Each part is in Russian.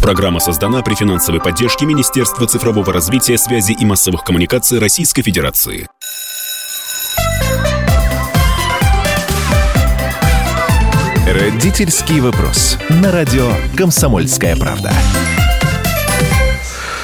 Программа создана при финансовой поддержке Министерства цифрового развития, связи и массовых коммуникаций Российской Федерации. Родительский вопрос. На радио «Комсомольская правда».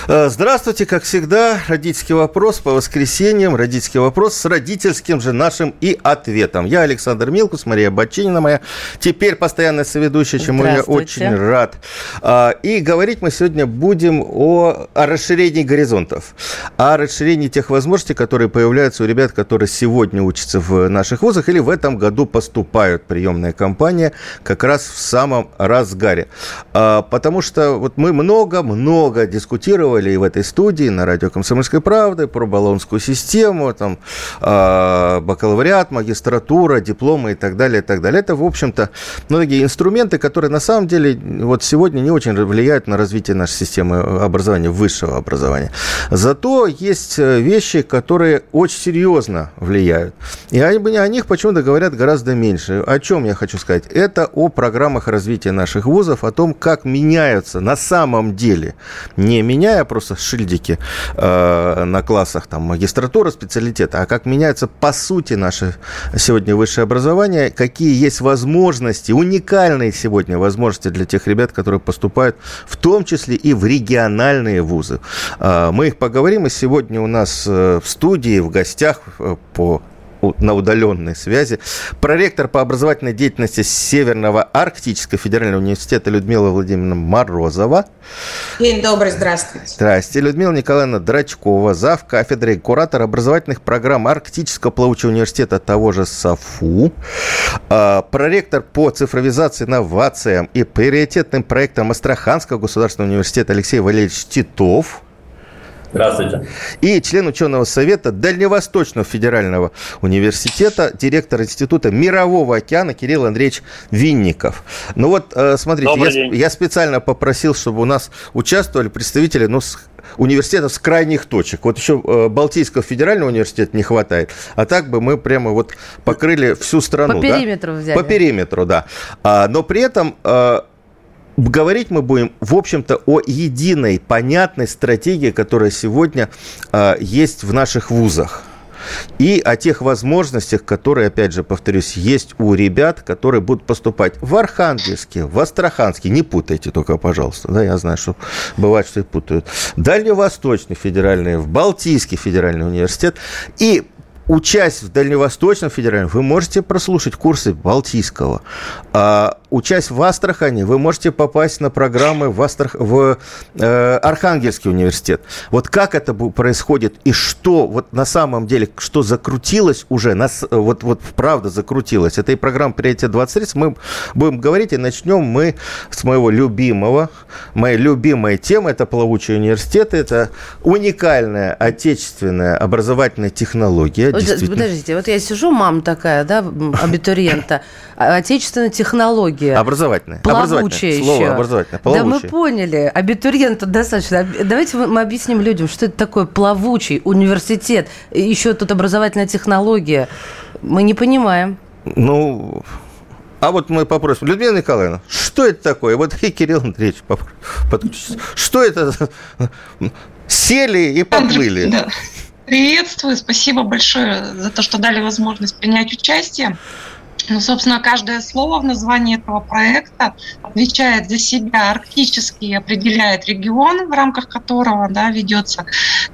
Э, здравствуйте, как всегда, родительский вопрос по воскресеньям, родительский вопрос с родительским же нашим и ответом. Я Александр Милкус, Мария Бачинина моя, теперь постоянная соведущая, чему я очень рад. А, и говорить мы сегодня будем о, о расширении горизонтов, о расширении тех возможностей, которые появляются у ребят, которые сегодня учатся в наших вузах или в этом году поступают. Приемная кампания как раз в самом разгаре. А, потому что вот мы много-много дискутировали рассказывали и в этой студии на радио «Комсомольской правды» про баллонскую систему, там, э, бакалавриат, магистратура, дипломы и так далее, и так далее. Это, в общем-то, многие инструменты, которые на самом деле вот сегодня не очень влияют на развитие нашей системы образования, высшего образования. Зато есть э, вещи, которые очень серьезно влияют. И они, о них почему-то говорят гораздо меньше. О чем я хочу сказать? Это о программах развития наших вузов, о том, как меняются на самом деле, не меняя просто шильдики э, на классах там, магистратура, специалитета, а как меняется по сути наше сегодня высшее образование, какие есть возможности, уникальные сегодня возможности для тех ребят, которые поступают в том числе и в региональные вузы. Э, мы их поговорим, и сегодня у нас э, в студии, в гостях э, по на удаленной связи. Проректор по образовательной деятельности Северного Арктического федерального университета Людмила Владимировна Морозова. День добрый, здравствуйте. Здрасте. Людмила Николаевна Драчкова, зав. кафедры, куратор образовательных программ Арктического плавучего университета того же САФУ. А, проректор по цифровизации, инновациям и приоритетным проектам Астраханского государственного университета Алексей Валерьевич Титов. Здравствуйте. И член ученого совета Дальневосточного федерального университета, директор Института Мирового океана Кирилл Андреевич Винников. Ну вот, э, смотрите, я, я специально попросил, чтобы у нас участвовали представители ну, с университетов с крайних точек. Вот еще э, Балтийского федерального университета не хватает, а так бы мы прямо вот покрыли всю страну. По периметру да? взяли. По периметру, да. А, но при этом э, Говорить мы будем, в общем-то, о единой, понятной стратегии, которая сегодня э, есть в наших вузах. И о тех возможностях, которые, опять же, повторюсь, есть у ребят, которые будут поступать в Архангельске, в Астраханске. Не путайте только, пожалуйста. Да, я знаю, что бывает, что и путают. Дальневосточный федеральный, в Балтийский федеральный университет. И учась в Дальневосточном федеральном, вы можете прослушать курсы Балтийского. А учась в Астрахани, вы можете попасть на программы в, Астрах... в э, Архангельский университет. Вот как это происходит и что вот на самом деле, что закрутилось уже, нас, вот, вот правда закрутилось. Это и программа «Приоритет 2030». Мы будем говорить и начнем мы с моего любимого, моей любимой темы, это плавучие университеты, это уникальная отечественная образовательная технология. Вот, подождите, вот я сижу, мама такая, да, абитуриента, а, отечественная технология. Образовательная. Плавучая еще. Слово образовательное. Да мы поняли, абитуриента достаточно. Давайте мы объясним людям, что это такое плавучий университет, еще тут образовательная технология. Мы не понимаем. Ну, а вот мы попросим, Людмила Николаевна, что это такое? Вот и Кирилл Андреевич подключится. Что это? Сели и поплыли. Да. Приветствую, спасибо большое за то, что дали возможность принять участие. Ну, собственно, каждое слово в названии этого проекта отвечает за себя арктический определяет регион, в рамках которого да, ведется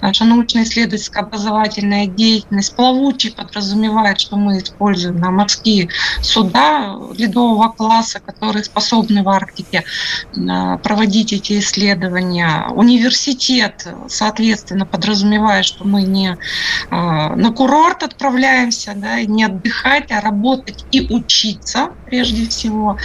наша научно-исследовательская образовательная деятельность. Плавучий подразумевает, что мы используем на морские суда ледового класса, которые способны в Арктике а, проводить эти исследования. Университет, соответственно, подразумевает, что мы не а, на курорт отправляемся, да, не отдыхать, а работать и учиться прежде всего.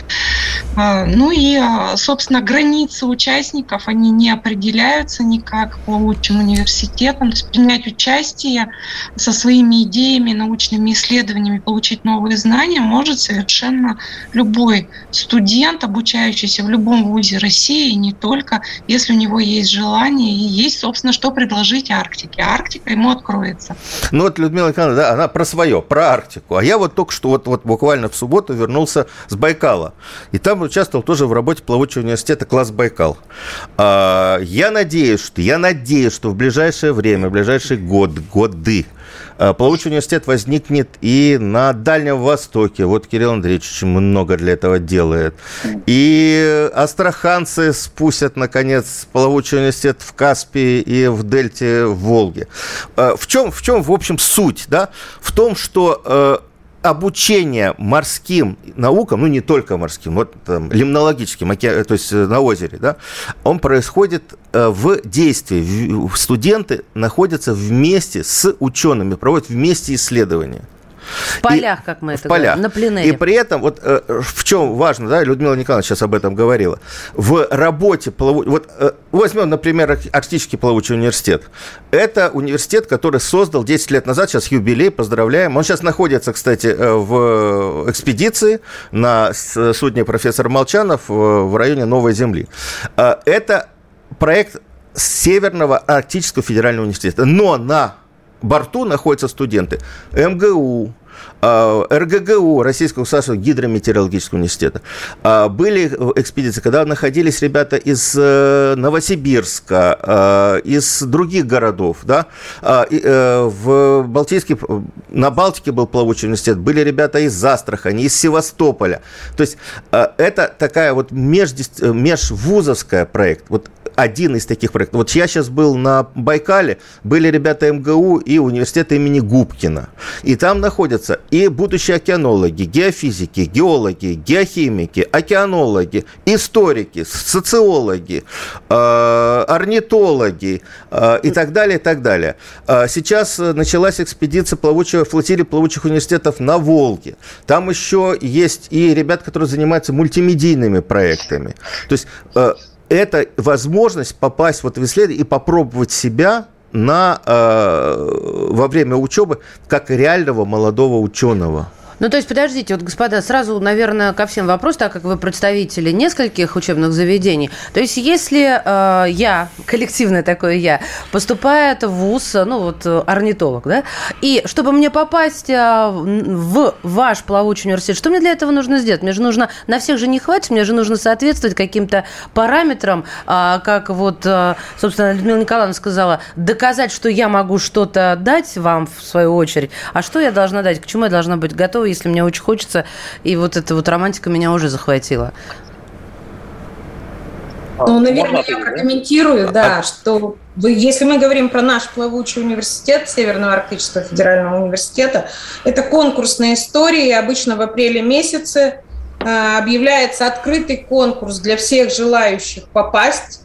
А, ну и, а, собственно, границы участников, они не определяются никак по лучшему университету университетом, то есть принять участие со своими идеями, научными исследованиями, получить новые знания может совершенно любой студент, обучающийся в любом вузе России, не только, если у него есть желание и есть, собственно, что предложить Арктике. Арктика ему откроется. Ну вот Людмила Николаевна, да, она про свое, про Арктику. А я вот только что вот, вот буквально в субботу вернулся с Байкала. И там участвовал тоже в работе плавучего университета класс Байкал. А, я надеюсь, что я надеюсь, что в ближайшее время, в ближайший год, годы а, Плавучий университет возникнет и на Дальнем Востоке. Вот Кирилл Андреевич много для этого делает. И астраханцы спустят, наконец, плавучий университет в Каспии и в Дельте в Волге. А, в чем, в чем, в общем, суть? Да? В том, что обучение морским наукам, ну не только морским, вот там, лимнологическим, то есть э, на озере, да, он происходит э, в действии. Студенты находятся вместе с учеными, проводят вместе исследования. В полях, и, как мы это в полях. говорим, на пленэре. И при этом, вот э, в чем важно, да, Людмила Николаевна сейчас об этом говорила, в работе, плаву... вот э, возьмем, например, Арктический плавучий университет. Это университет, который создал 10 лет назад, сейчас юбилей, поздравляем. Он сейчас находится, кстати, э, в экспедиции на судне профессор Молчанов в районе Новой Земли. Это проект Северного Арктического федерального университета. Но на борту находятся студенты МГУ, а, РГГУ, Российского государственного гидрометеорологического университета. А, были экспедиции, когда находились ребята из э, Новосибирска, а, из других городов. Да? Э, в Балтийске, на Балтике был плавучий университет, были ребята из Астрахани, из Севастополя. То есть это такая вот межвузовская проект. Вот один из таких проектов. Вот я сейчас был на Байкале, были ребята МГУ и университета имени Губкина. И там находятся и будущие океанологи, геофизики, геологи, геохимики, океанологи, историки, социологи, э, орнитологи э, и так далее, и так далее. Э, сейчас началась экспедиция плавучего, флотилии плавучих университетов на Волге. Там еще есть и ребят, которые занимаются мультимедийными проектами. То есть это возможность попасть вот в исследование и попробовать себя на, э, во время учебы как реального молодого ученого. Ну, то есть, подождите, вот, господа, сразу, наверное, ко всем вопрос, так как вы представители нескольких учебных заведений. То есть, если э, я, коллективное такое я, поступает в ВУЗ, ну, вот, орнитолог, да, и чтобы мне попасть э, в ваш плавучий университет, что мне для этого нужно сделать? Мне же нужно, на всех же не хватит, мне же нужно соответствовать каким-то параметрам, э, как вот, э, собственно, Людмила Николаевна сказала, доказать, что я могу что-то дать вам, в свою очередь, а что я должна дать, к чему я должна быть готова, если мне очень хочется, и вот эта вот романтика меня уже захватила. Ну, наверное, я прокомментирую, да, что вы, если мы говорим про наш плавучий университет Северного Арктического федерального университета, это конкурсная история, и обычно в апреле месяце э, объявляется открытый конкурс для всех желающих попасть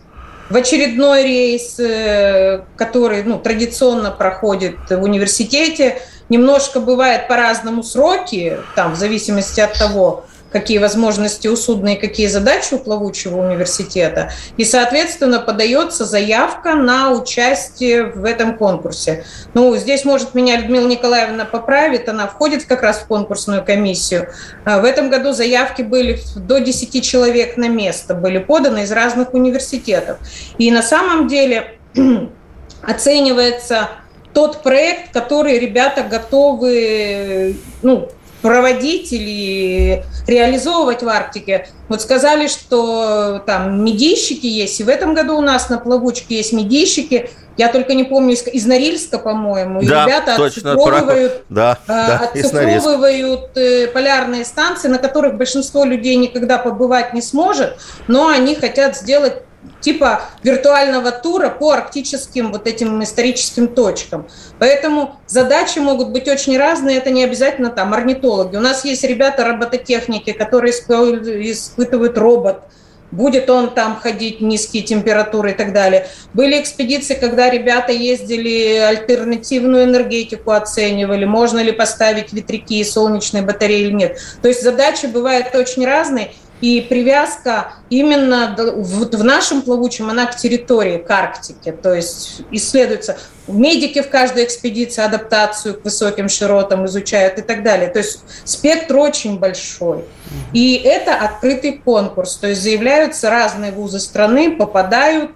в очередной рейс, э, который ну, традиционно проходит в университете. Немножко бывает по-разному сроки, там, в зависимости от того, какие возможности у судна и какие задачи у плавучего университета. И, соответственно, подается заявка на участие в этом конкурсе. Ну, здесь, может, меня Людмила Николаевна поправит, она входит как раз в конкурсную комиссию. А в этом году заявки были до 10 человек на место, были поданы из разных университетов. И на самом деле оценивается тот проект, который ребята готовы ну, проводить или реализовывать в Арктике. Вот сказали, что там медийщики есть, и в этом году у нас на плавучке есть медийщики. Я только не помню, из, из Норильска, по-моему. Да, ребята точно, отцифровывают, да, да, отцифровывают э, полярные станции, на которых большинство людей никогда побывать не сможет, но они хотят сделать типа виртуального тура по арктическим вот этим историческим точкам. Поэтому задачи могут быть очень разные, это не обязательно там орнитологи. У нас есть ребята робототехники, которые испытывают робот, будет он там ходить, низкие температуры и так далее. Были экспедиции, когда ребята ездили, альтернативную энергетику оценивали, можно ли поставить ветряки и солнечные батареи или нет. То есть задачи бывают очень разные. И привязка именно вот в нашем плавучем, она к территории, к Арктике. То есть исследуется медики в каждой экспедиции адаптацию к высоким широтам изучают и так далее. То есть спектр очень большой. И это открытый конкурс. То есть заявляются разные вузы страны, попадают.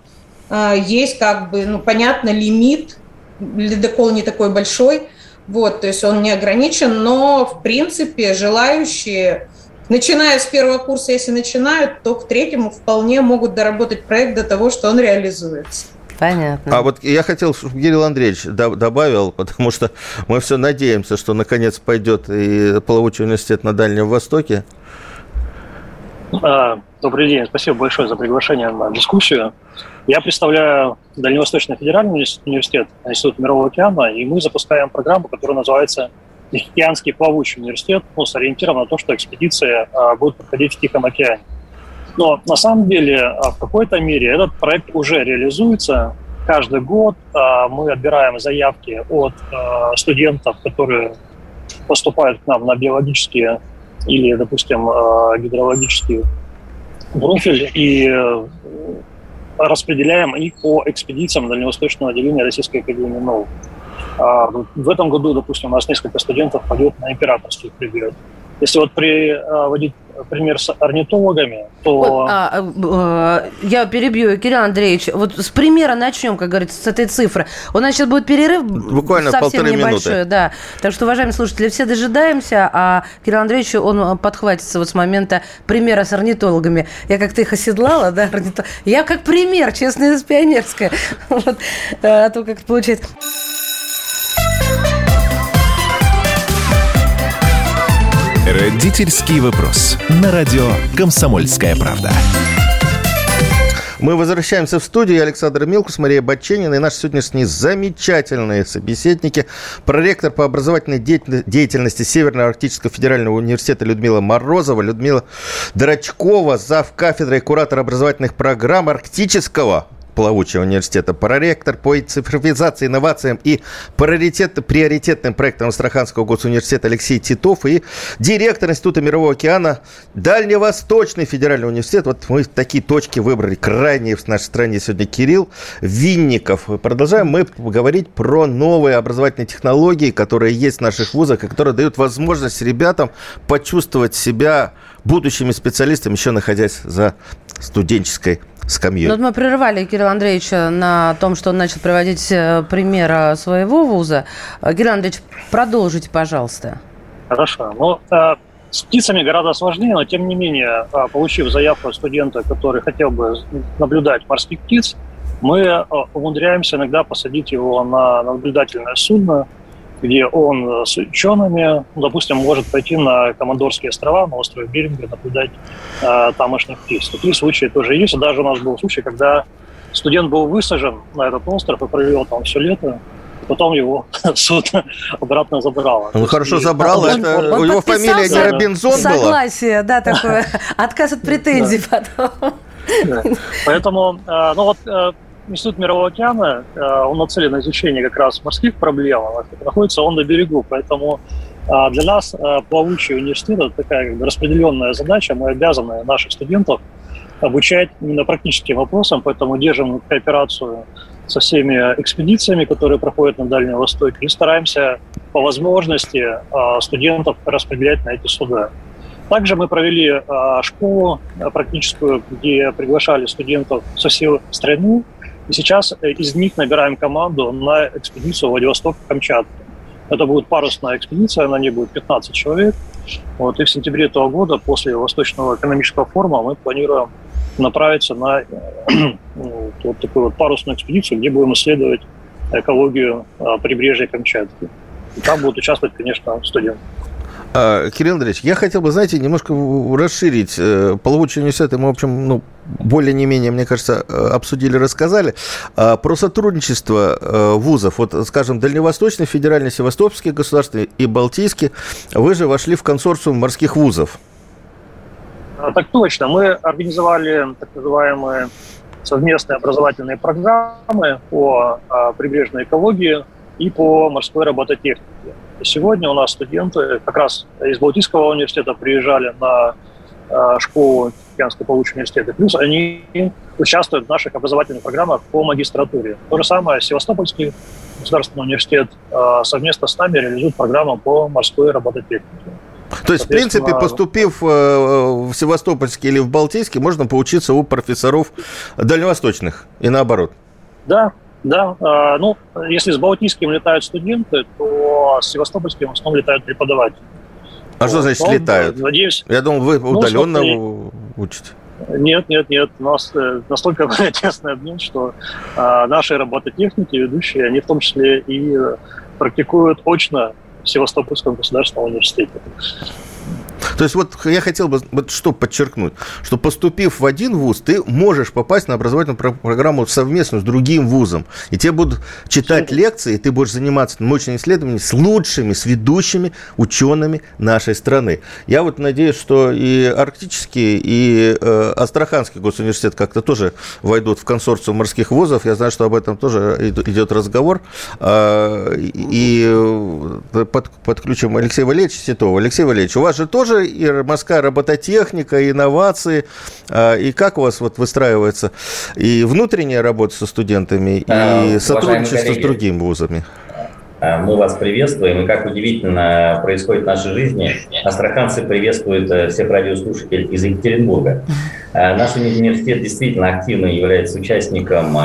А, есть как бы, ну, понятно, лимит. Ледокол не такой большой. Вот, то есть он не ограничен, но в принципе желающие Начиная с первого курса, если начинают, то к третьему вполне могут доработать проект до того, что он реализуется. Понятно. А вот я хотел, чтобы Кирилл Андреевич добавил, потому что мы все надеемся, что наконец пойдет и плавучий университет на Дальнем Востоке. А, добрый день, спасибо большое за приглашение на дискуссию. Я представляю Дальневосточный федеральный университет, Институт Мирового океана, и мы запускаем программу, которая называется Тихоокеанский плавучий университет ну, сориентирован на то, что экспедиции а, будут проходить в Тихом океане. Но на самом деле а, в какой-то мере этот проект уже реализуется. Каждый год а, мы отбираем заявки от а, студентов, которые поступают к нам на биологические или, допустим, а, гидрологический профиль и распределяем их по экспедициям Дальневосточного отделения Российской Академии наук. А, в этом году, допустим, у нас несколько студентов пойдет на императорский прибег. Если вот приводить пример с орнитологами, то... Вот, а, а, а, я перебью, Кирилл Андреевич. Вот с примера начнем, как говорится, с этой цифры. У нас сейчас будет перерыв Буквально совсем небольшой. Минуты. Да. Так что, уважаемые слушатели, все дожидаемся, а Кирилл Андреевич, он подхватится вот с момента примера с орнитологами. Я как-то их оседлала, да, орнитолог. Я как пример, честно, из пионерская. Вот, а то как получается... Родительский вопрос. На радио «Комсомольская правда». Мы возвращаемся в студию. Я Александр Милкус, Мария Баченина и наши сегодняшние замечательные собеседники. Проректор по образовательной деятельности Северно-Арктического федерального университета Людмила Морозова, Людмила Драчкова, зав. кафедрой куратор образовательных программ Арктического плавучего университета, проректор по цифровизации, инновациям и приоритет, приоритетным проектам Астраханского госуниверситета Алексей Титов и директор Института Мирового океана Дальневосточный федеральный университет. Вот мы такие точки выбрали крайние в нашей стране сегодня Кирилл Винников. Продолжаем мы говорить про новые образовательные технологии, которые есть в наших вузах и которые дают возможность ребятам почувствовать себя будущими специалистами, еще находясь за студенческой скамьей. Ну, вот мы прерывали Кирилла Андреевича на том, что он начал приводить э, пример своего вуза. Э, Кирилл Андреевич, продолжите, пожалуйста. Хорошо. Ну, э, с птицами гораздо сложнее, но тем не менее, получив заявку от студента, который хотел бы наблюдать морских птиц, мы умудряемся иногда посадить его на наблюдательное судно, где он э, с учеными, ну, допустим, может пойти на Командорские острова, на острове Беринга, наблюдать э, тамошних птиц. Такие случаи тоже есть. даже у нас был случай, когда студент был высажен на этот остров и провел там все лето, потом его суд обратно забрало. Ну, хорошо забрал, он, это он, он у него фамилия не Робинзон была? Согласие, да, такое. Отказ от претензий потом. Поэтому, э, ну вот Институт Мирового океана, э, он нацелен на изучение как раз морских проблем, а находится он на берегу, поэтому э, для нас э, плавучий университет – это такая как бы распределенная задача, мы обязаны наших студентов обучать именно практическим вопросам, поэтому держим кооперацию со всеми экспедициями, которые проходят на Дальнем Востоке, и стараемся по возможности студентов распределять на эти суда. Также мы провели школу практическую, где приглашали студентов со всей страны и сейчас э, из них набираем команду на экспедицию Владивосток-Камчатка. Это будет парусная экспедиция, на ней будет 15 человек. Вот, и в сентябре этого года, после Восточного экономического форума, мы планируем направиться на э, ну, вот такую вот парусную экспедицию, где будем исследовать экологию а, прибрежья Камчатки. И там будут участвовать, конечно, студенты. А, Кирилл Андреевич, я хотел бы, знаете, немножко расширить. Э, Плавучий университет мы, в общем, ну, более не менее, мне кажется, э, обсудили, рассказали. А, про сотрудничество э, вузов. Вот, скажем, Дальневосточный, Федеральный, Севастопольский государственный и Балтийский. Вы же вошли в консорциум морских вузов. А, так точно. Мы организовали так называемые совместные образовательные программы по прибрежной экологии и по морской робототехнике. Сегодня у нас студенты как раз из Балтийского университета приезжали на школу Тихоокеанского плавучего университета, плюс они участвуют в наших образовательных программах по магистратуре. То же самое Севастопольский государственный университет совместно с нами реализует программу по морской робототехнике. То есть, в принципе, поступив э, в Севастопольский или в Балтийский, можно поучиться у профессоров дальневосточных и наоборот. Да, да. А, ну, если с Балтийским летают студенты, то с Севастопольским в основном летают преподаватели. А вот. что значит летают? Надеюсь. Я думал, вы ну, удаленно ну, учите. Нет, нет, нет. У нас э, настолько тесный обмен, что а, наши робототехники, ведущие, они в том числе и практикуют очно в Севастопольском государственном университете. То есть вот я хотел бы вот что подчеркнуть, что поступив в один вуз, ты можешь попасть на образовательную программу совместно с другим вузом. И тебе будут читать Все. лекции, и ты будешь заниматься научными исследованиями с лучшими, с ведущими учеными нашей страны. Я вот надеюсь, что и Арктический, и э, Астраханский госуниверситет как-то тоже войдут в консорциум морских вузов. Я знаю, что об этом тоже идет разговор. Э, и под, подключим Алексея Валерьевича Титова. Алексей Валерьевич, у вас же тоже и морская робототехника, инновации. А, и как у вас вот выстраивается и внутренняя работа со студентами, а, и сотрудничество коллеги, с другими вузами? А, мы вас приветствуем, и как удивительно происходит в нашей жизни. Астраханцы приветствуют э, всех радиослушателей из Екатеринбурга. Наш университет действительно активно является участником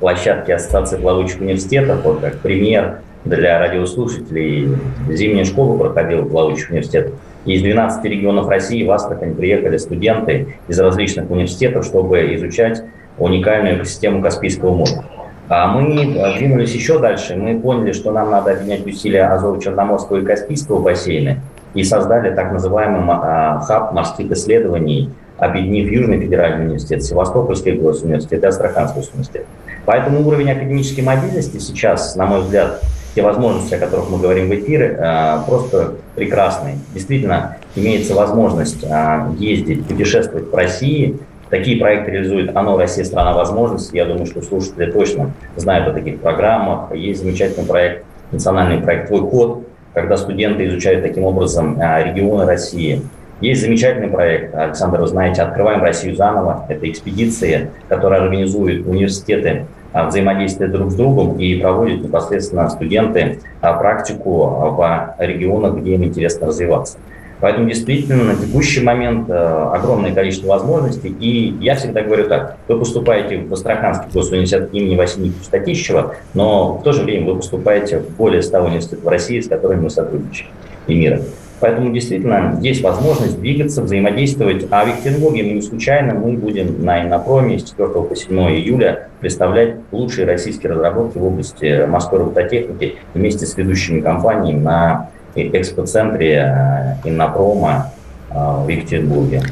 площадки Ассоциации плавучих университетов. Вот как пример для радиослушателей. Зимняя школа проходила в плавучих университетах. Из 12 регионов России в Астрахань приехали студенты из различных университетов, чтобы изучать уникальную экосистему Каспийского моря. А мы двинулись еще дальше. Мы поняли, что нам надо объединять усилия Азово-Черноморского и Каспийского бассейна и создали так называемый а, хаб морских исследований, объединив Южный федеральный университет, Севастопольский госуниверситет и Астраханский университет. Поэтому уровень академической мобильности сейчас, на мой взгляд, те возможности, о которых мы говорим в эфире, э, просто прекрасные. Действительно, имеется возможность э, ездить, путешествовать по России. Такие проекты реализует ОНО «Россия – страна возможностей». Я думаю, что слушатели точно знают о таких программах. Есть замечательный проект, национальный проект «Твой код», когда студенты изучают таким образом э, регионы России. Есть замечательный проект, Александр, вы знаете, «Открываем Россию заново». Это экспедиции, которые организуют университеты взаимодействия друг с другом и проводят непосредственно студенты а, практику а, в регионах, где им интересно развиваться. Поэтому действительно на текущий момент огромное количество возможностей. И я всегда говорю так, вы поступаете в Астраханский госуниверситет имени Василия Статищева, но в то же время вы поступаете в более 100 университетов России, с которыми мы сотрудничаем и мира. Поэтому действительно есть возможность двигаться, взаимодействовать. А в Екатеринбурге мы не случайно, мы будем на Иннопроме с 4 по 7 июля представлять лучшие российские разработки в области морской робототехники вместе с ведущими компаниями на экспоцентре э, Иннопрома э, в Екатеринбурге.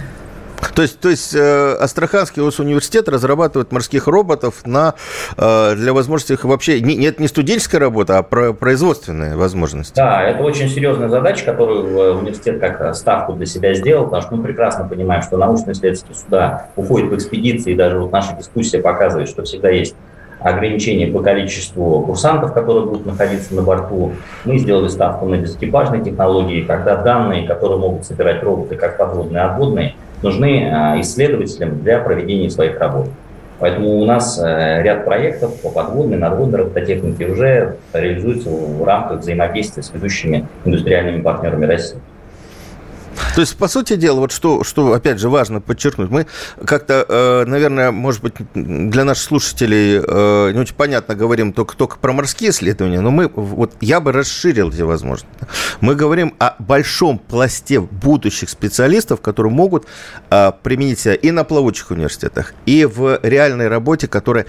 То есть, то есть э, Астраханский университет разрабатывает морских роботов на, э, для возможности их вообще... Не, нет, не студенческая работа, а про, производственные возможности. Да, это очень серьезная задача, которую университет как ставку для себя сделал, потому что мы прекрасно понимаем, что научно-исследовательские суда уходят в экспедиции, и даже вот наша дискуссия показывает, что всегда есть ограничения по количеству курсантов, которые будут находиться на борту. Мы сделали ставку на безэкипажные технологии, когда данные, которые могут собирать роботы, как подводные и отводные, нужны а, исследователям для проведения своих работ. Поэтому у нас э, ряд проектов по подводной, надводной робототехнике уже реализуется в рамках взаимодействия с ведущими индустриальными партнерами России. То есть, по сути дела, вот что, что опять же, важно подчеркнуть, мы как-то, э, наверное, может быть, для наших слушателей э, не очень понятно говорим только, только про морские исследования, но мы, вот я бы расширил эти возможности. Мы говорим о большом пласте будущих специалистов, которые могут э, применить себя и на плавучих университетах, и в реальной работе, которая,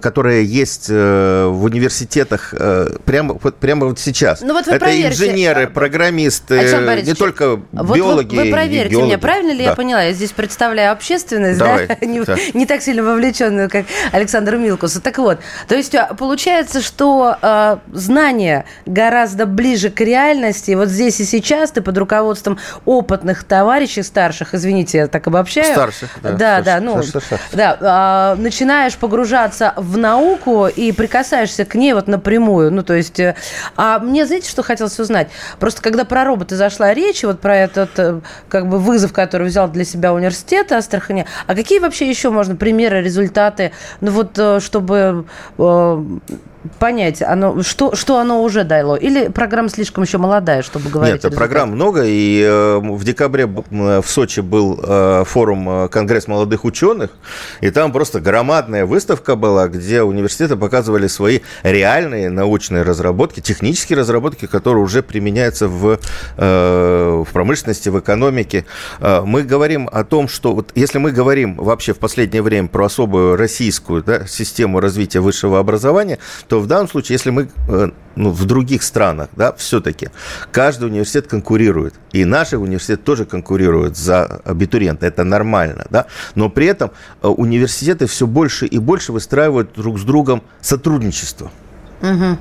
которая есть в университетах прямо, прямо вот сейчас. Ну, вот Это проверьте. инженеры, программисты, не только вот биологи. Вы, вы проверьте меня, правильно ли да. я поняла? Я здесь представляю общественность, Давай, да? не, да. не так сильно вовлеченную, как Александр Милкус. Так вот, то есть а, получается, что э, знание гораздо ближе к реальности. Вот здесь и сейчас ты под руководством опытных товарищей старших, извините, я так обобщаю. Старших, да. Да, да, ну, старших. да, э, начинаешь погружаться в науку и прикасаешься к ней вот напрямую. Ну, то есть, э, а мне, знаете, что хотелось узнать? Просто когда про роботы зашла речь, вот про этот э, как бы вызов, который взял для себя университет Астрахани. А какие вообще еще можно примеры, результаты, ну вот э, чтобы понять, оно, что, что оно уже дало? Или программа слишком еще молодая, чтобы говорить? Нет, программ много. И э, в декабре в Сочи был э, форум э, Конгресс молодых ученых. И там просто громадная выставка была, где университеты показывали свои реальные научные разработки, технические разработки, которые уже применяются в, в промышленности, в экономике. Мы говорим о том, что вот если мы говорим вообще в последнее время про особую российскую да, систему развития высшего образования, то в данном случае, если мы э, ну, в других странах, да, все-таки каждый университет конкурирует. И наши университеты тоже конкурируют за абитуриента. Это нормально, да. Но при этом э, университеты все больше и больше выстраивают друг с другом сотрудничество. Угу.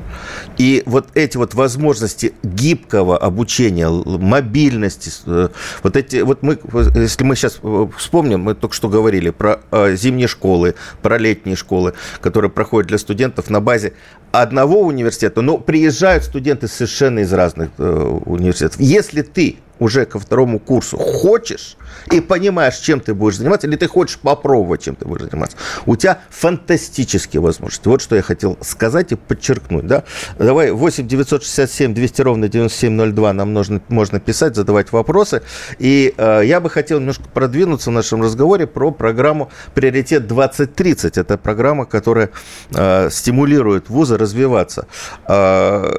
И вот эти вот возможности гибкого обучения, мобильности, э, вот эти, вот мы, если мы сейчас э, вспомним, мы только что говорили про э, зимние школы, про летние школы, которые проходят для студентов на базе одного университета, но приезжают студенты совершенно из разных университетов. Если ты уже ко второму курсу хочешь и понимаешь, чем ты будешь заниматься, или ты хочешь попробовать, чем ты будешь заниматься, у тебя фантастические возможности. Вот что я хотел сказать и подчеркнуть. Да? Давай 8 967 200 ровно 9702 нам нужно, можно писать, задавать вопросы. И э, я бы хотел немножко продвинуться в нашем разговоре про программу «Приоритет 2030». Это программа, которая э, стимулирует вузы развиваться. Э,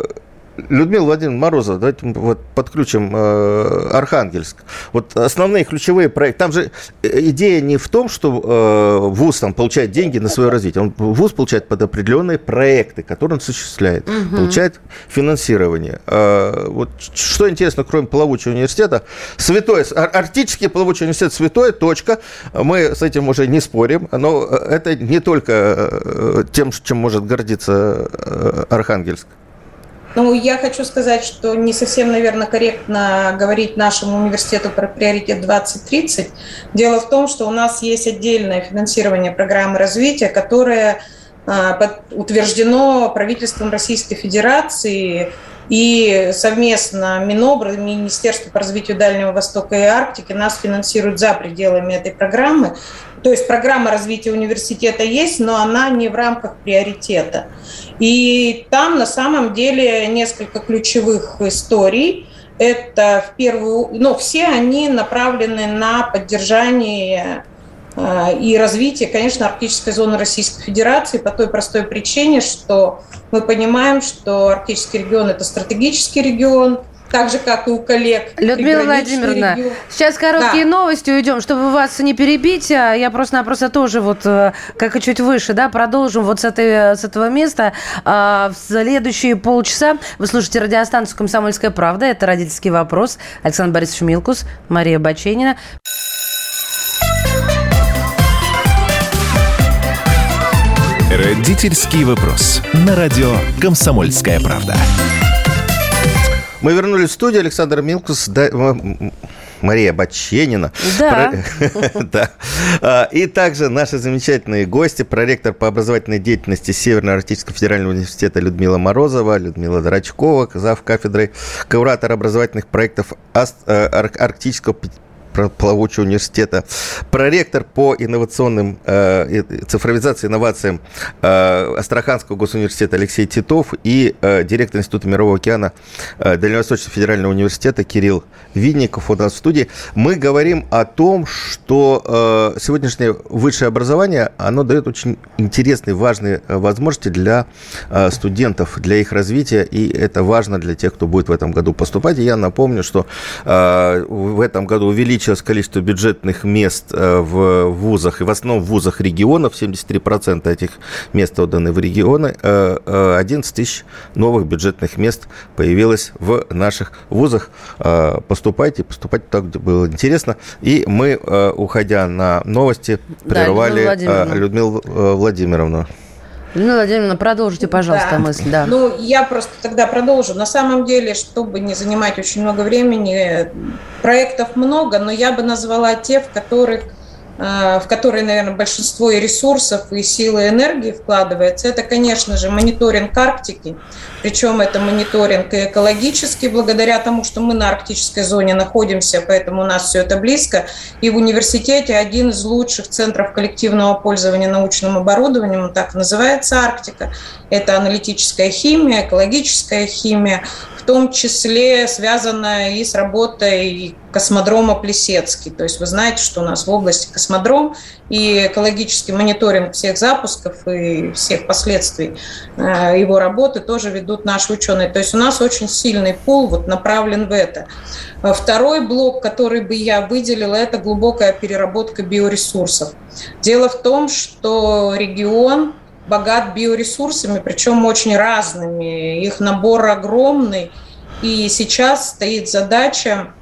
Людмила Владимировна Морозова, давайте вот подключим э, Архангельск. Вот основные ключевые проекты. Там же э, идея не в том, что э, ВУЗ там, получает деньги на свое развитие. Он, ВУЗ получает под определенные проекты, которые он осуществляет. Угу. Получает финансирование. Э, вот что интересно, кроме плавучего университета, святой, Арктический плавучий университет святой, точка. Мы с этим уже не спорим. Но это не только э, тем, чем может гордиться э, Архангельск. Ну, я хочу сказать, что не совсем, наверное, корректно говорить нашему университету про приоритет 2030. Дело в том, что у нас есть отдельное финансирование программы развития, которое а, утверждено правительством Российской Федерации и совместно Минобр, Министерство по развитию Дальнего Востока и Арктики нас финансируют за пределами этой программы. То есть программа развития университета есть, но она не в рамках приоритета. И там на самом деле несколько ключевых историй. Это в первую, ну, все они направлены на поддержание э, и развитие, конечно, арктической зоны Российской Федерации по той простой причине, что мы понимаем, что арктический регион – это стратегический регион, так же, как и у коллег. Людмила Владимировна, регион. сейчас короткие да. новости уйдем, чтобы вас не перебить. А я просто-напросто тоже вот, э, как и чуть выше, да, продолжим вот с, этой, с этого места. А, в следующие полчаса вы слушаете радиостанцию «Комсомольская правда». Это «Родительский вопрос». Александр Борисович Милкус, Мария Баченина. Родительский вопрос. На радио «Комсомольская правда». Мы вернулись в студию. Александр Милкус, да, Мария Баченина. Да. Про... да. А, и также наши замечательные гости, проректор по образовательной деятельности Северно-Арктического федерального университета Людмила Морозова, Людмила Драчкова, зав. кафедрой, куратор образовательных проектов э, Арктического плавучего университета, проректор по инновационным э, цифровизации инновациям э, Астраханского госуниверситета Алексей Титов и э, директор Института Мирового океана э, Дальневосточного федерального университета Кирилл Винников у нас в студии. Мы говорим о том, что э, сегодняшнее высшее образование, оно дает очень интересные, важные э, возможности для э, студентов, для их развития, и это важно для тех, кто будет в этом году поступать. И я напомню, что э, в этом году увеличили увеличилось количество бюджетных мест э, в вузах, и в основном в вузах регионов, 73% этих мест отданы в регионы, 11 э, э, тысяч новых бюджетных мест появилось в наших вузах. Поступайте, поступайте так, где было интересно. И мы, уходя на новости, прервали да, Людмилу Владимировну. Людмила Владимировна, продолжите, пожалуйста, да. мысль. Да. Ну, я просто тогда продолжу. На самом деле, чтобы не занимать очень много времени, проектов много, но я бы назвала те, в которых в который, наверное, большинство и ресурсов, и силы, и энергии вкладывается, это, конечно же, мониторинг Арктики. Причем это мониторинг и экологический, благодаря тому, что мы на арктической зоне находимся, поэтому у нас все это близко. И в университете один из лучших центров коллективного пользования научным оборудованием, он так называется Арктика. Это аналитическая химия, экологическая химия, в том числе связанная и с работой космодрома Плесецкий. То есть вы знаете, что у нас в области космодром и экологический мониторинг всех запусков и всех последствий э, его работы тоже ведут наши ученые. То есть у нас очень сильный пул вот направлен в это. Второй блок, который бы я выделила, это глубокая переработка биоресурсов. Дело в том, что регион богат биоресурсами, причем очень разными. Их набор огромный. И сейчас стоит задача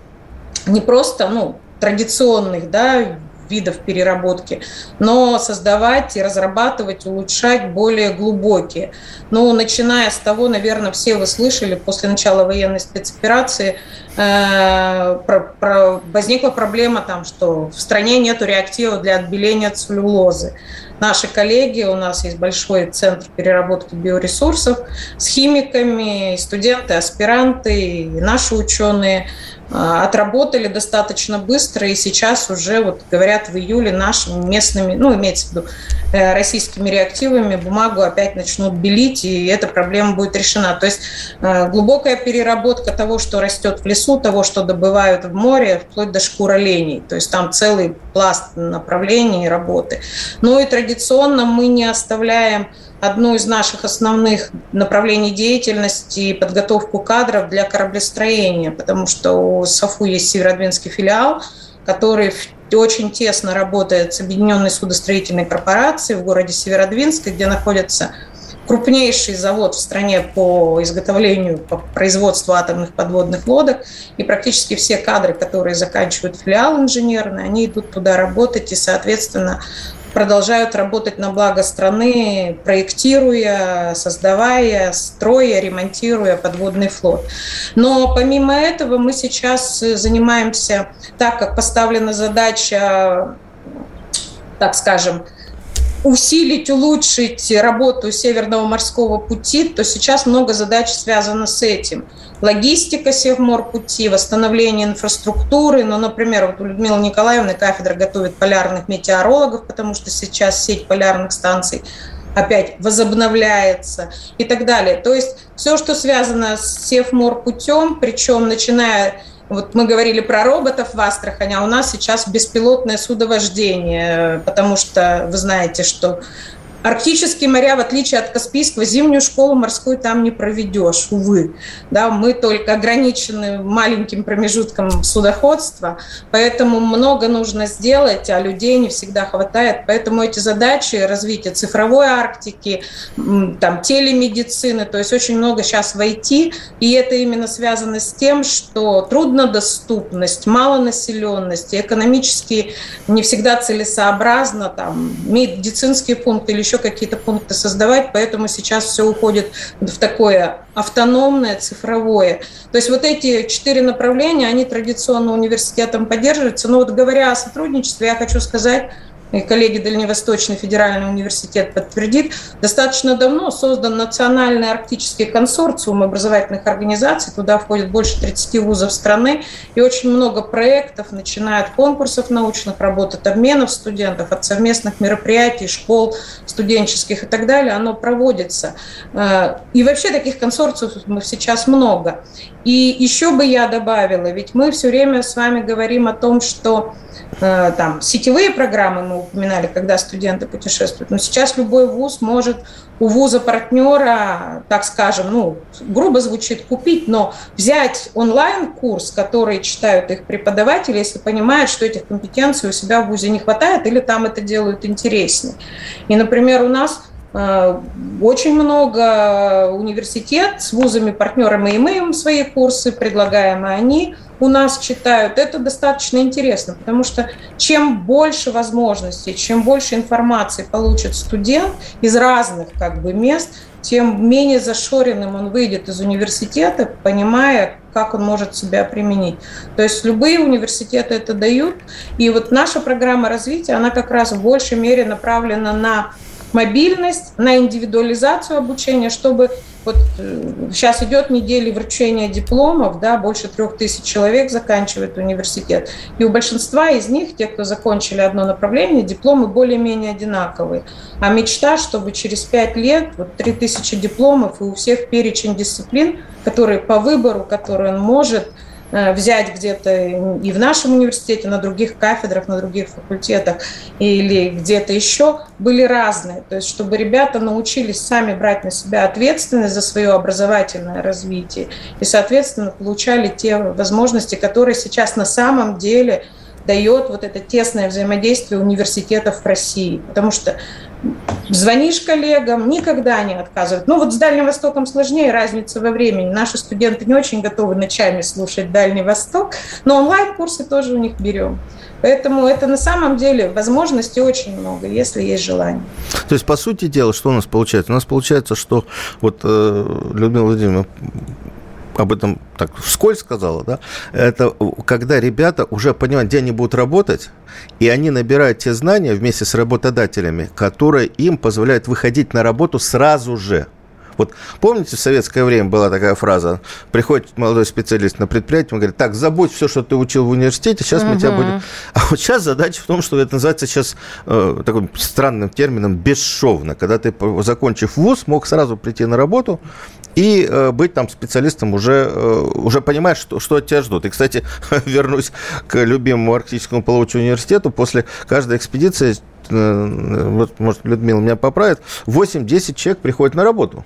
не просто ну, традиционных да, видов переработки, но создавать и разрабатывать, улучшать более глубокие. Ну, начиная с того, наверное, все вы слышали, после начала военной спецоперации э, про, про, возникла проблема там, что в стране нет реактива для отбеления целлюлозы наши коллеги, у нас есть большой центр переработки биоресурсов с химиками, студенты, аспиранты, наши ученые отработали достаточно быстро, и сейчас уже, вот говорят, в июле нашими местными, ну, имеется в виду э, российскими реактивами, бумагу опять начнут белить, и эта проблема будет решена. То есть э, глубокая переработка того, что растет в лесу, того, что добывают в море, вплоть до шкур оленей. То есть там целый пласт направлений работы. Ну и традиционно мы не оставляем одно из наших основных направлений деятельности подготовку кадров для кораблестроения, потому что у САФУ есть Северодвинский филиал, который очень тесно работает с Объединенной судостроительной корпорацией в городе Северодвинск, где находится крупнейший завод в стране по изготовлению, по производству атомных подводных лодок. И практически все кадры, которые заканчивают филиал инженерный, они идут туда работать. И, соответственно, продолжают работать на благо страны, проектируя, создавая, строя, ремонтируя подводный флот. Но помимо этого мы сейчас занимаемся, так как поставлена задача, так скажем, усилить, улучшить работу Северного морского пути, то сейчас много задач связано с этим. Логистика Севморпути, восстановление инфраструктуры. Ну, например, вот у Людмилы Николаевны кафедра готовит полярных метеорологов, потому что сейчас сеть полярных станций опять возобновляется и так далее. То есть все, что связано с Севморпутем, причем начиная вот мы говорили про роботов в Астрахани, а у нас сейчас беспилотное судовождение, потому что вы знаете, что Арктические моря, в отличие от Каспийского, зимнюю школу морскую там не проведешь, увы. Да, мы только ограничены маленьким промежутком судоходства, поэтому много нужно сделать, а людей не всегда хватает. Поэтому эти задачи развития цифровой Арктики, там, телемедицины, то есть очень много сейчас в IT, и это именно связано с тем, что труднодоступность, малонаселенность, экономически не всегда целесообразно, там, медицинские пункты или еще какие-то пункты создавать, поэтому сейчас все уходит в такое автономное, цифровое. То есть вот эти четыре направления, они традиционно университетом поддерживаются. Но вот говоря о сотрудничестве, я хочу сказать, и коллеги Дальневосточный федеральный университет подтвердит, достаточно давно создан Национальный арктический консорциум образовательных организаций. Туда входит больше 30 вузов страны и очень много проектов, начиная от конкурсов научных работ, от обменов студентов, от совместных мероприятий, школ студенческих и так далее. Оно проводится. Э, и вообще таких консорциумов сейчас много. И еще бы я добавила, ведь мы все время с вами говорим о том, что Э, там сетевые программы мы упоминали, когда студенты путешествуют, но сейчас любой вуз может у вуза партнера, так скажем, ну, грубо звучит, купить, но взять онлайн-курс, который читают их преподаватели, если понимают, что этих компетенций у себя в вузе не хватает, или там это делают интереснее. И, например, у нас э, очень много университет с вузами-партнерами, и мы им свои курсы предлагаем, и они у нас читают, это достаточно интересно, потому что чем больше возможностей, чем больше информации получит студент из разных как бы мест, тем менее зашоренным он выйдет из университета, понимая, как он может себя применить. То есть любые университеты это дают. И вот наша программа развития, она как раз в большей мере направлена на мобильность, на индивидуализацию обучения, чтобы вот сейчас э, идет неделя вручения дипломов, да, больше трех тысяч человек заканчивает университет. И у большинства из них, те, кто закончили одно направление, дипломы более-менее одинаковые. А мечта, чтобы через пять лет вот три тысячи дипломов и у всех перечень дисциплин, которые по выбору, которые он может – взять где-то и в нашем университете, на других кафедрах, на других факультетах или где-то еще, были разные. То есть, чтобы ребята научились сами брать на себя ответственность за свое образовательное развитие и, соответственно, получали те возможности, которые сейчас на самом деле дает вот это тесное взаимодействие университетов в России. Потому что Звонишь коллегам, никогда не отказывают. Ну вот с Дальним Востоком сложнее, разница во времени. Наши студенты не очень готовы ночами слушать Дальний Восток, но онлайн-курсы тоже у них берем. Поэтому это на самом деле возможностей очень много, если есть желание. То есть, по сути дела, что у нас получается? У нас получается, что вот э, Людмила Владимировна об этом так вскользь сказала, да, это когда ребята уже понимают, где они будут работать, и они набирают те знания вместе с работодателями, которые им позволяют выходить на работу сразу же – вот помните, в советское время была такая фраза, приходит молодой специалист на предприятие, он говорит, так, забудь все, что ты учил в университете, сейчас угу. мы тебя будем... А вот сейчас задача в том, что это называется сейчас э, таким странным термином бесшовно, когда ты, закончив вуз, мог сразу прийти на работу и э, быть там специалистом уже, э, уже понимаешь, что, что от тебя ждут. И, кстати, вернусь к любимому Арктическому плавучему университету, после каждой экспедиции э, вот, может, Людмила меня поправит, 8-10 человек приходят на работу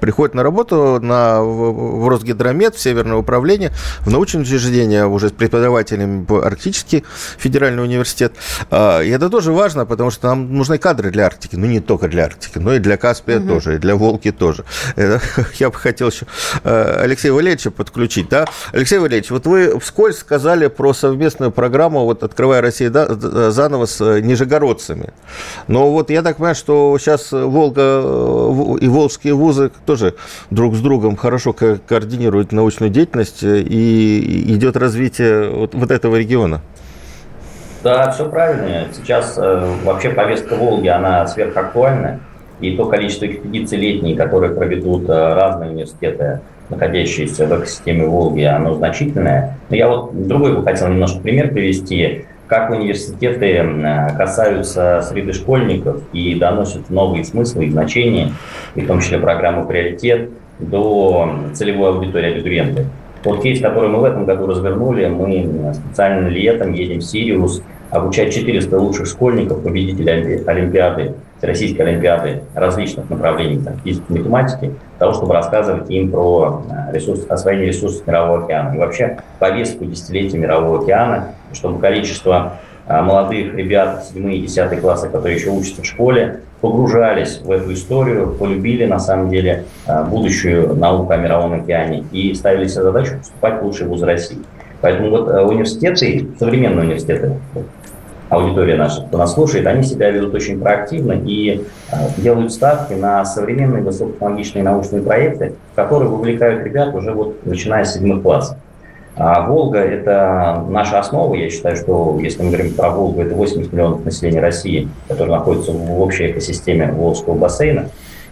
приходит на работу на, в Росгидромет, в Северное управление, в научное учреждение уже с преподавателями в Арктический федеральный университет. А, и это тоже важно, потому что нам нужны кадры для Арктики. Ну, не только для Арктики, но и для Каспия угу. тоже, и для Волки тоже. Это, я бы хотел еще э, Алексея Валерьевича подключить. Да? Алексей Валерьевич, вот вы вскользь сказали про совместную программу вот «Открывая Россию да, заново» с э, нижегородцами. Но вот я так понимаю, что сейчас Волга э, и волжские вузы тоже друг с другом хорошо ко координируют научную деятельность э, и идет развитие вот, вот этого региона. Да, все правильно. Сейчас э, вообще повестка Волги, она сверхактуальна. И то количество экспедиций летних, которые проведут э, разные университеты, находящиеся в экосистеме Волги, оно значительное. Но я вот другой бы хотел немножко пример привести как университеты касаются среды школьников и доносят новые смыслы и значения, и в том числе программу «Приоритет», до целевой аудитории абитуриенты. Вот кейс, который мы в этом году развернули, мы специально летом едем в Сириус, обучать 400 лучших школьников, победителей Олимпиады, Российской Олимпиады различных направлений там, физики, математики, того, чтобы рассказывать им про э, ресурс, освоение ресурсов Мирового океана и вообще повестку десятилетия Мирового океана, чтобы количество э, молодых ребят 7 и 10 классы, которые еще учатся в школе, погружались в эту историю, полюбили на самом деле э, будущую науку о Мировом океане и ставили себе задачу поступать в лучшие вузы России. Поэтому вот университеты, современные университеты, аудитория наша, кто нас слушает, они себя ведут очень проактивно и э, делают ставки на современные высокотехнологичные научные проекты, которые вовлекают ребят уже вот начиная с седьмых классов. А Волга – это наша основа. Я считаю, что если мы говорим про Волгу, это 80 миллионов населения России, которые находятся в общей экосистеме Волжского бассейна.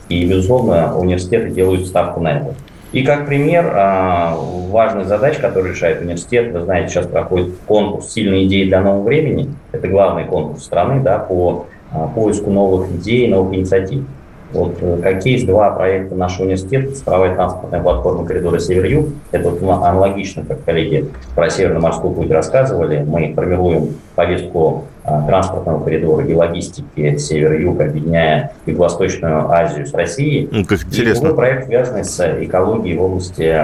И, безусловно, университеты делают ставку на это. И как пример а, важных задач, которые решает университет, вы знаете, сейчас проходит конкурс «Сильные идеи для нового времени». Это главный конкурс страны да, по а, поиску новых идей, новых инициатив. Вот э, как есть два проекта нашего университета, цифровая транспортная платформа коридора Север-Юг. Это вот аналогично, как коллеги про Северно-морской путь рассказывали. Мы формируем повестку транспортного коридора и логистики Север-Юг, объединяя Юго-Восточную Азию с Россией. Ну, как интересно. И проект, связанный с экологией в области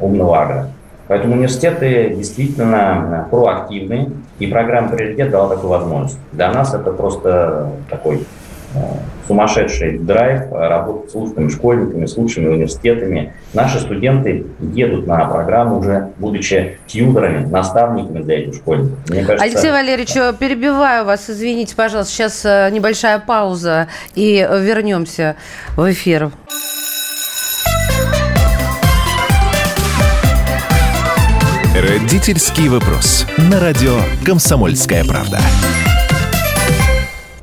умного агро. Поэтому университеты действительно проактивны, и программа «Приоритет» дала такую возможность. Для нас это просто такой сумасшедший драйв работать с лучшими школьниками, с лучшими университетами. Наши студенты едут на программу уже, будучи тьютерами, наставниками для этих школьников. Мне кажется, Алексей Валерьевич, перебиваю вас, извините, пожалуйста, сейчас э, небольшая пауза и вернемся в эфир. Родительский вопрос. На радио «Комсомольская правда».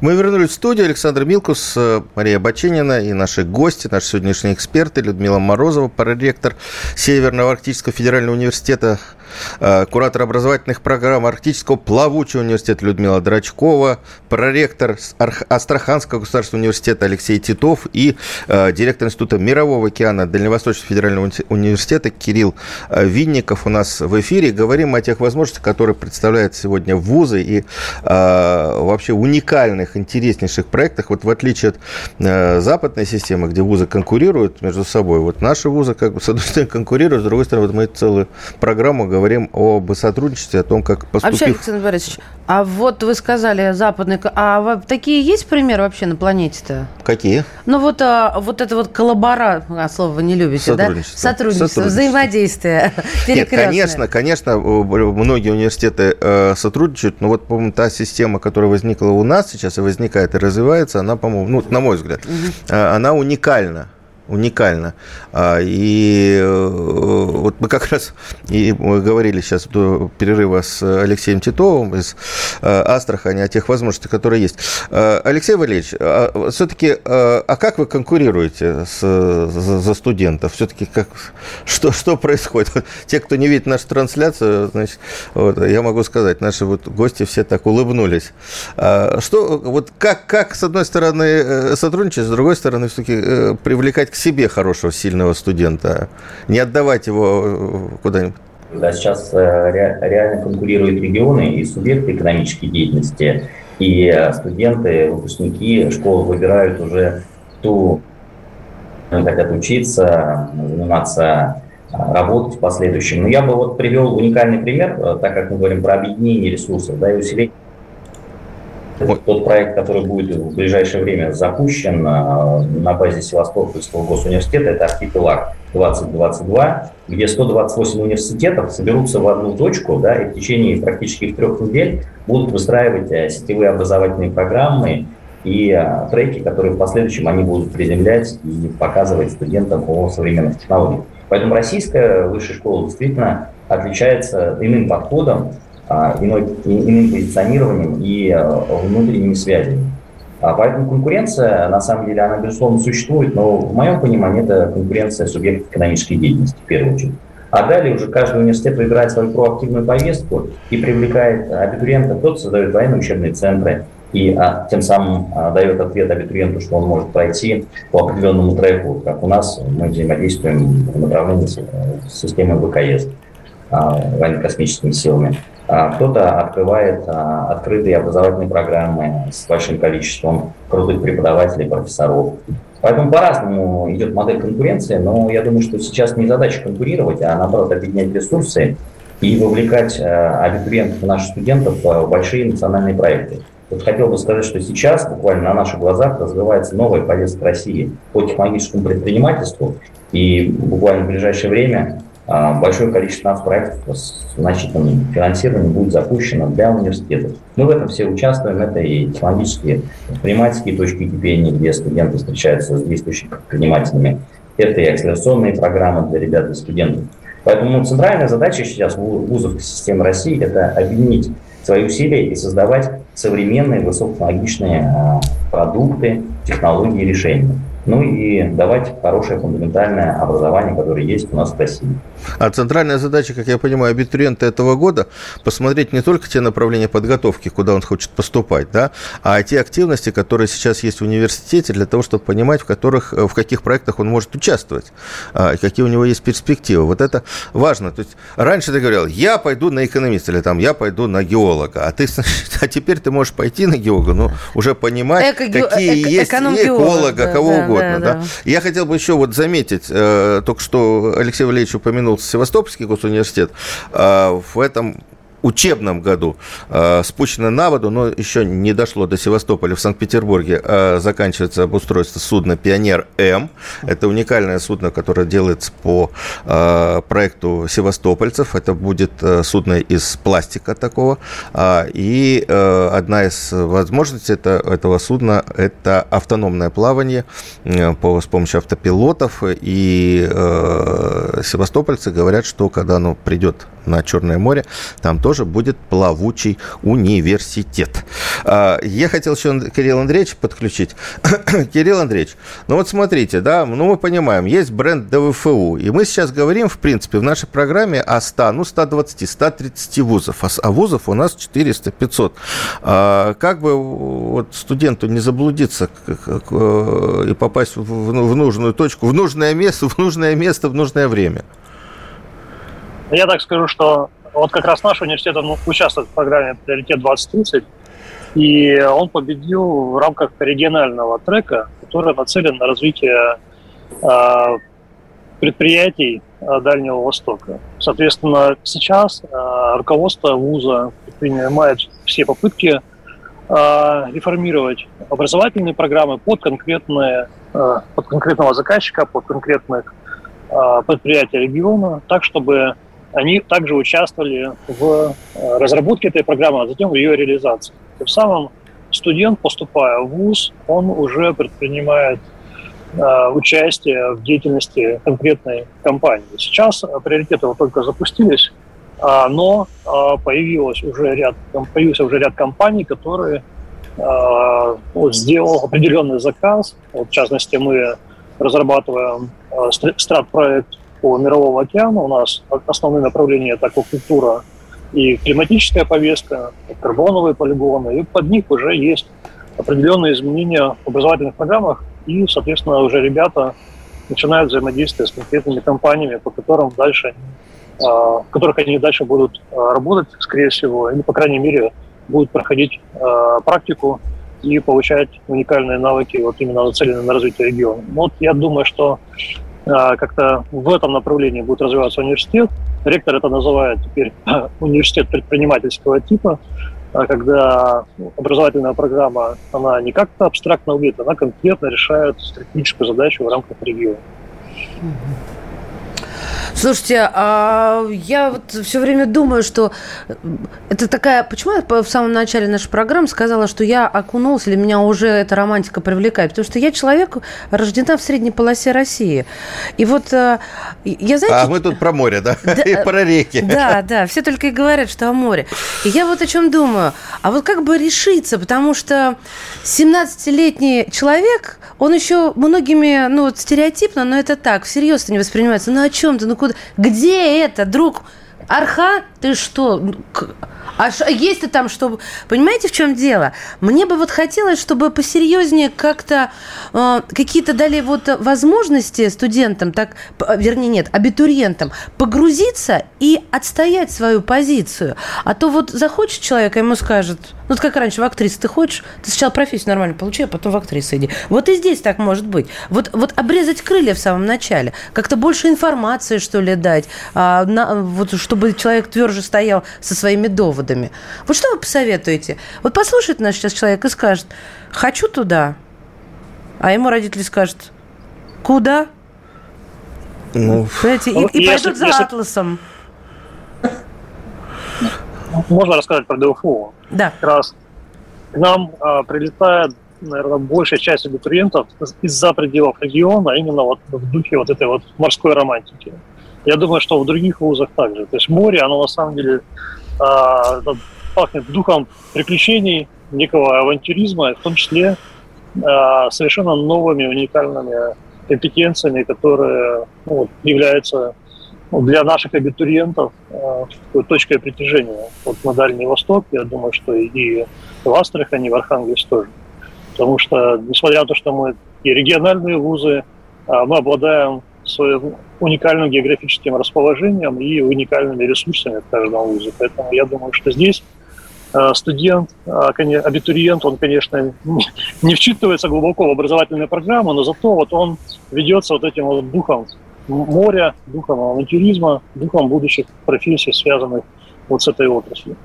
Мы вернулись в студию. Александр Милкус, э, Мария Баченина и наши гости, наши сегодняшние эксперты. Людмила Морозова, проректор Северного Арктического федерального университета куратор образовательных программ Арктического плавучего университета Людмила Драчкова, проректор Астраханского государственного университета Алексей Титов и э, директор Института Мирового океана Дальневосточного федерального университета Кирилл э, Винников у нас в эфире. Говорим о тех возможностях, которые представляют сегодня вузы и вообще уникальных, интереснейших проектах. Вот в отличие от западной системы, где вузы конкурируют между собой, вот наши вузы как бы с одной стороны конкурируют, с другой стороны вот мы целую программу говорим говорим об сотрудничестве, о том, как поступив... Вообще, Александр Борисович, а вот вы сказали западный... А такие есть примеры вообще на планете-то? Какие? Ну вот, а, вот это вот коллабора, а слово вы не любите, Сотрудничество. да? Сотрудничество, Сотрудничество. взаимодействие. Нет, конечно, конечно, многие университеты э, сотрудничают, но вот, по-моему, та система, которая возникла у нас сейчас и возникает и развивается, она, по-моему, ну, на мой взгляд, угу. она уникальна уникально. А, и э, вот мы как раз и говорили сейчас до перерыва с Алексеем Титовым из э, Астрахани о тех возможностях, которые есть. Э, Алексей Валерьевич, а все-таки, а как вы конкурируете с, за, студентов? Все-таки как, что, что происходит? Те, кто не видит нашу трансляцию, значит, вот, я могу сказать, наши вот гости все так улыбнулись. Что, вот как, как, с одной стороны, сотрудничать, с другой стороны, все-таки привлекать к себе хорошего, сильного студента, не отдавать его э, куда-нибудь. Да, сейчас э, реально конкурируют регионы и субъекты экономической деятельности, и э, студенты, выпускники школы выбирают уже ту, хотят учиться, заниматься работать в последующем. Но я бы вот привел уникальный пример, так как мы говорим про объединение ресурсов да, и усиление тот проект, который будет в ближайшее время запущен а, на базе Севастопольского госуниверситета, это «Архипелаг 2022», где 128 университетов соберутся в одну точку да, и в течение практически трех недель будут выстраивать э, сетевые образовательные программы и а, треки, которые в последующем они будут приземлять и показывать студентам о современных технологиях. Поэтому российская высшая школа действительно отличается иным подходом иной, иным позиционированием и а, внутренними связями. А поэтому конкуренция, на самом деле, она, безусловно, существует, но в моем понимании это конкуренция субъектов экономической деятельности, в первую очередь. А далее уже каждый университет выбирает свою проактивную повестку и привлекает абитуриента. Кто-то создает военные учебные центры и а, тем самым а, дает ответ абитуриенту, что он может пройти по определенному треку. Как у нас мы взаимодействуем в направлении системы ВКС, а, военно-космическими силами. А, кто-то открывает а, открытые образовательные программы с большим количеством крутых преподавателей, профессоров. Поэтому по-разному идет модель конкуренции, но я думаю, что сейчас не задача конкурировать, а наоборот объединять ресурсы и вовлекать а, абитуриентов и наших студентов в большие национальные проекты. Вот хотел бы сказать, что сейчас буквально на наших глазах развивается новая повестка России по технологическому предпринимательству, и буквально в ближайшее время большое количество нас проектов с значительным финансированием будет запущено для университетов. Мы в этом все участвуем. Это и технологические предпринимательские точки кипения, где студенты встречаются с действующими предпринимателями. Это и акселерационные программы для ребят и студентов. Поэтому центральная задача сейчас вузов системы России – это объединить свои усилия и создавать современные высокотехнологичные а, продукты, технологии решения ну и давать хорошее фундаментальное образование, которое есть у нас в России. А центральная задача, как я понимаю, абитуриента этого года посмотреть не только те направления подготовки, куда он хочет поступать, да, а те активности, которые сейчас есть в университете, для того, чтобы понимать, в, которых, в каких проектах он может участвовать, а, какие у него есть перспективы. Вот это важно. То есть раньше ты говорил, я пойду на экономиста или там я пойду на геолога, а ты, а теперь ты можешь пойти на геолога, но уже понимать, какие эко- есть эколога, кого да, угодно. Да, да. Да. Я хотел бы еще вот заметить, э, только что Алексей Валерьевич упомянул упомянул Севастопольский госуниверситет, а, в этом учебном году э, спущено на воду, но еще не дошло до Севастополя. В Санкт-Петербурге э, заканчивается обустройство судна «Пионер-М». Это уникальное судно, которое делается по э, проекту севастопольцев. Это будет судно из пластика такого. Э, и одна из возможностей это, этого судна – это автономное плавание по, с помощью автопилотов. И севастопольцы говорят, что когда оно придет на Черное море, там тоже будет плавучий университет. А, я хотел еще Кирилл Андреевич подключить. Кирилл Андреевич, ну вот смотрите, да, ну мы понимаем, есть бренд ДВФУ, и мы сейчас говорим, в принципе, в нашей программе о 100, ну 120, 130 вузов, а, а вузов у нас 400-500. А, как бы вот студенту не заблудиться и попасть в нужную точку, в нужное место, в нужное место, в нужное время? Я так скажу, что вот как раз наш университет он участвует в программе «Приоритет 2030», и он победил в рамках регионального трека, который нацелен на развитие э, предприятий Дальнего Востока. Соответственно, сейчас э, руководство вуза принимает все попытки реформировать образовательные программы под конкретные под конкретного заказчика, под конкретных предприятия региона, так, чтобы они также участвовали в э, разработке этой программы, а затем в ее реализации. Тем самым студент, поступая в ВУЗ, он уже предпринимает э, участие в деятельности конкретной компании. Сейчас приоритеты вот только запустились, э, но э, появилось уже ряд, появился уже ряд компаний, которые э, вот, сделал определенный заказ. Вот, в частности, мы разрабатываем э, страт-проект по Мирового океана. У нас основные направления – это аквакультура и климатическая повестка, карбоновые полигоны. И под них уже есть определенные изменения в образовательных программах, и, соответственно, уже ребята начинают взаимодействие с конкретными компаниями, по которым дальше, а, в которых они дальше будут а, работать, скорее всего, или, по крайней мере, будут проходить а, практику и получать уникальные навыки, вот именно нацеленные на развитие региона. Вот я думаю, что как-то в этом направлении будет развиваться университет. Ректор это называет теперь университет предпринимательского типа, а когда образовательная программа, она не как-то абстрактно выглядит, она конкретно решает стратегическую задачу в рамках региона. Слушайте, а я вот все время думаю, что это такая... Почему я в самом начале нашей программы сказала, что я окунулась, или меня уже эта романтика привлекает? Потому что я человек, рождена в средней полосе России. И вот э, я, знаете... А мы тут про море, да? да и про реки. Да, да, все только и говорят, что о море. И я вот о чем думаю. А вот как бы решиться? Потому что 17-летний человек, он еще многими, ну, стереотипно, но это так, всерьез не воспринимается. Ну, о чем ты? Ну, куда? Где это, друг? Арха? Ты что? А есть-то там, что... Понимаете, в чем дело? Мне бы вот хотелось, чтобы посерьезнее как-то э, какие-то дали вот возможности студентам, так, вернее, нет, абитуриентам, погрузиться и отстоять свою позицию. А то вот захочет человек, а ему скажет, ну, вот как раньше в актрисе ты хочешь, ты сначала профессию нормально получи, а потом в актрису иди. Вот и здесь так может быть. Вот, вот обрезать крылья в самом начале, как-то больше информации, что ли, дать, а, на, вот, чтобы человек тверже стоял со своими доводами. Вот что вы посоветуете? Вот послушает наш сейчас человек и скажет, хочу туда, а ему родители скажут, куда? Ну, Понимаете, и, и пойдут за если... атласом. Можно рассказать про ДФУ? Да. Как раз к нам а, прилетает, наверное, большая часть абитуриентов из-за пределов региона, а именно вот в духе вот этой вот морской романтики. Я думаю, что в других вузах также. То есть море, оно на самом деле а, пахнет духом приключений, некого авантюризма, в том числе а, совершенно новыми уникальными компетенциями, которые ну, являются ну, для наших абитуриентов э, точкой притяжения. Вот на Дальний Восток, я думаю, что и в Астрахани, и в Архангельске тоже. Потому что, несмотря на то, что мы и региональные вузы, а мы обладаем своим уникальным географическим расположением и уникальными ресурсами в каждом. Поэтому я думаю, что здесь э, студент, а, абитуриент, он, конечно, не вчитывается глубоко в образовательную программу, но зато вот он ведется вот этим вот духом моря, духом авантюризма, духом будущих профессий, связанных вот с этой отраслью.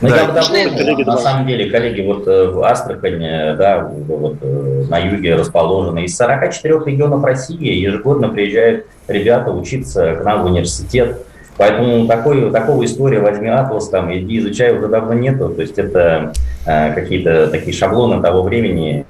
Ну, да. я дополнил, коллеги, на самом деле, коллеги, вот э, в Астрахани, да, вот э, на юге расположены, из 44 регионов России ежегодно приезжают ребята учиться к нам в университет. Поэтому такой, такого история возьми атлас, там, иди изучай, уже давно нету. То есть это э, какие-то такие шаблоны того времени.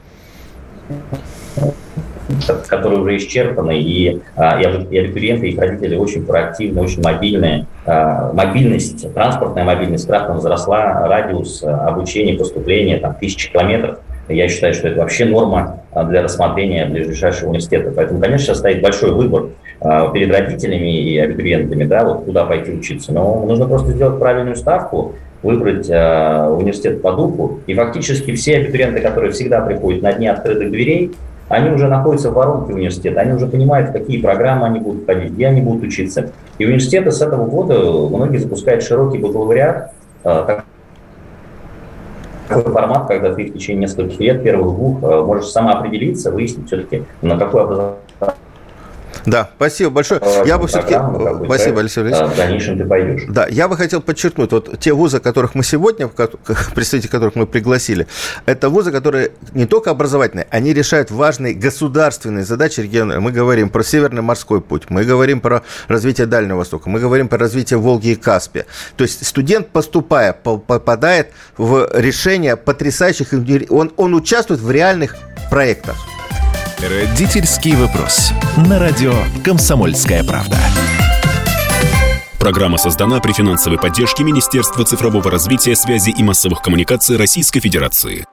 Которые уже исчерпаны, и, а, и абитуриенты, и их родители очень проактивны, очень мобильные. А, мобильность, транспортная мобильность кратно возросла, радиус обучения, поступления, там, тысячи километров. Я считаю, что это вообще норма для рассмотрения ближайшего университета. Поэтому, конечно, сейчас стоит большой выбор перед родителями и абитуриентами, да, вот куда пойти учиться. Но нужно просто сделать правильную ставку, выбрать э, университет по духу. И фактически все абитуриенты, которые всегда приходят на дни открытых дверей, они уже находятся в воронке университета, они уже понимают, какие программы они будут ходить, где они будут учиться. И университеты с этого года многие запускают широкий бакалавриат, э, такой формат, когда ты в течение нескольких лет, первых двух, э, можешь самоопределиться, выяснить все-таки, на какой образование да, спасибо большое. Я бы все-таки... Спасибо, Алексей Валерьевич. В дальнейшем ты пойдешь. Да, я бы хотел подчеркнуть, вот те вузы, которых мы сегодня, представители которых мы пригласили, это вузы, которые не только образовательные, они решают важные государственные задачи региона. Мы говорим про Северный морской путь, мы говорим про развитие Дальнего Востока, мы говорим про развитие Волги и Каспия. То есть студент, поступая, попадает в решение потрясающих... Он, он участвует в реальных проектах. Родительский вопрос. На радио «Комсомольская правда». Программа создана при финансовой поддержке Министерства цифрового развития, связи и массовых коммуникаций Российской Федерации.